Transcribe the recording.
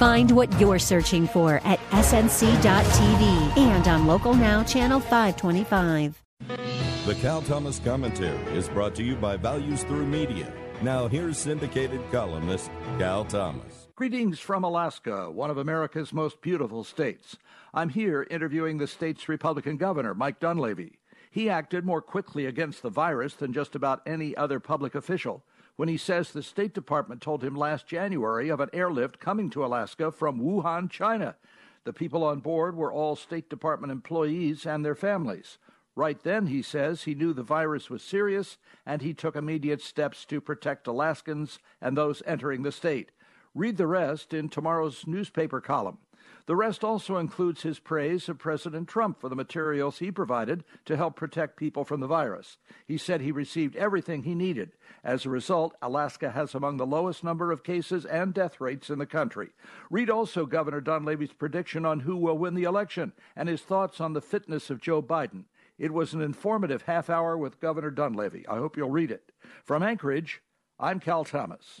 Find what you're searching for at snc.tv and on Local Now, Channel 525. The Cal Thomas Commentary is brought to you by Values Through Media. Now, here's syndicated columnist Cal Thomas. Greetings from Alaska, one of America's most beautiful states. I'm here interviewing the state's Republican governor, Mike Dunleavy. He acted more quickly against the virus than just about any other public official when he says the State Department told him last January of an airlift coming to Alaska from Wuhan, China. The people on board were all State Department employees and their families. Right then, he says, he knew the virus was serious and he took immediate steps to protect Alaskans and those entering the state. Read the rest in tomorrow's newspaper column. The rest also includes his praise of President Trump for the materials he provided to help protect people from the virus. He said he received everything he needed. As a result, Alaska has among the lowest number of cases and death rates in the country. Read also Governor Dunleavy's prediction on who will win the election and his thoughts on the fitness of Joe Biden. It was an informative half hour with Governor Dunleavy. I hope you'll read it. From Anchorage, I'm Cal Thomas.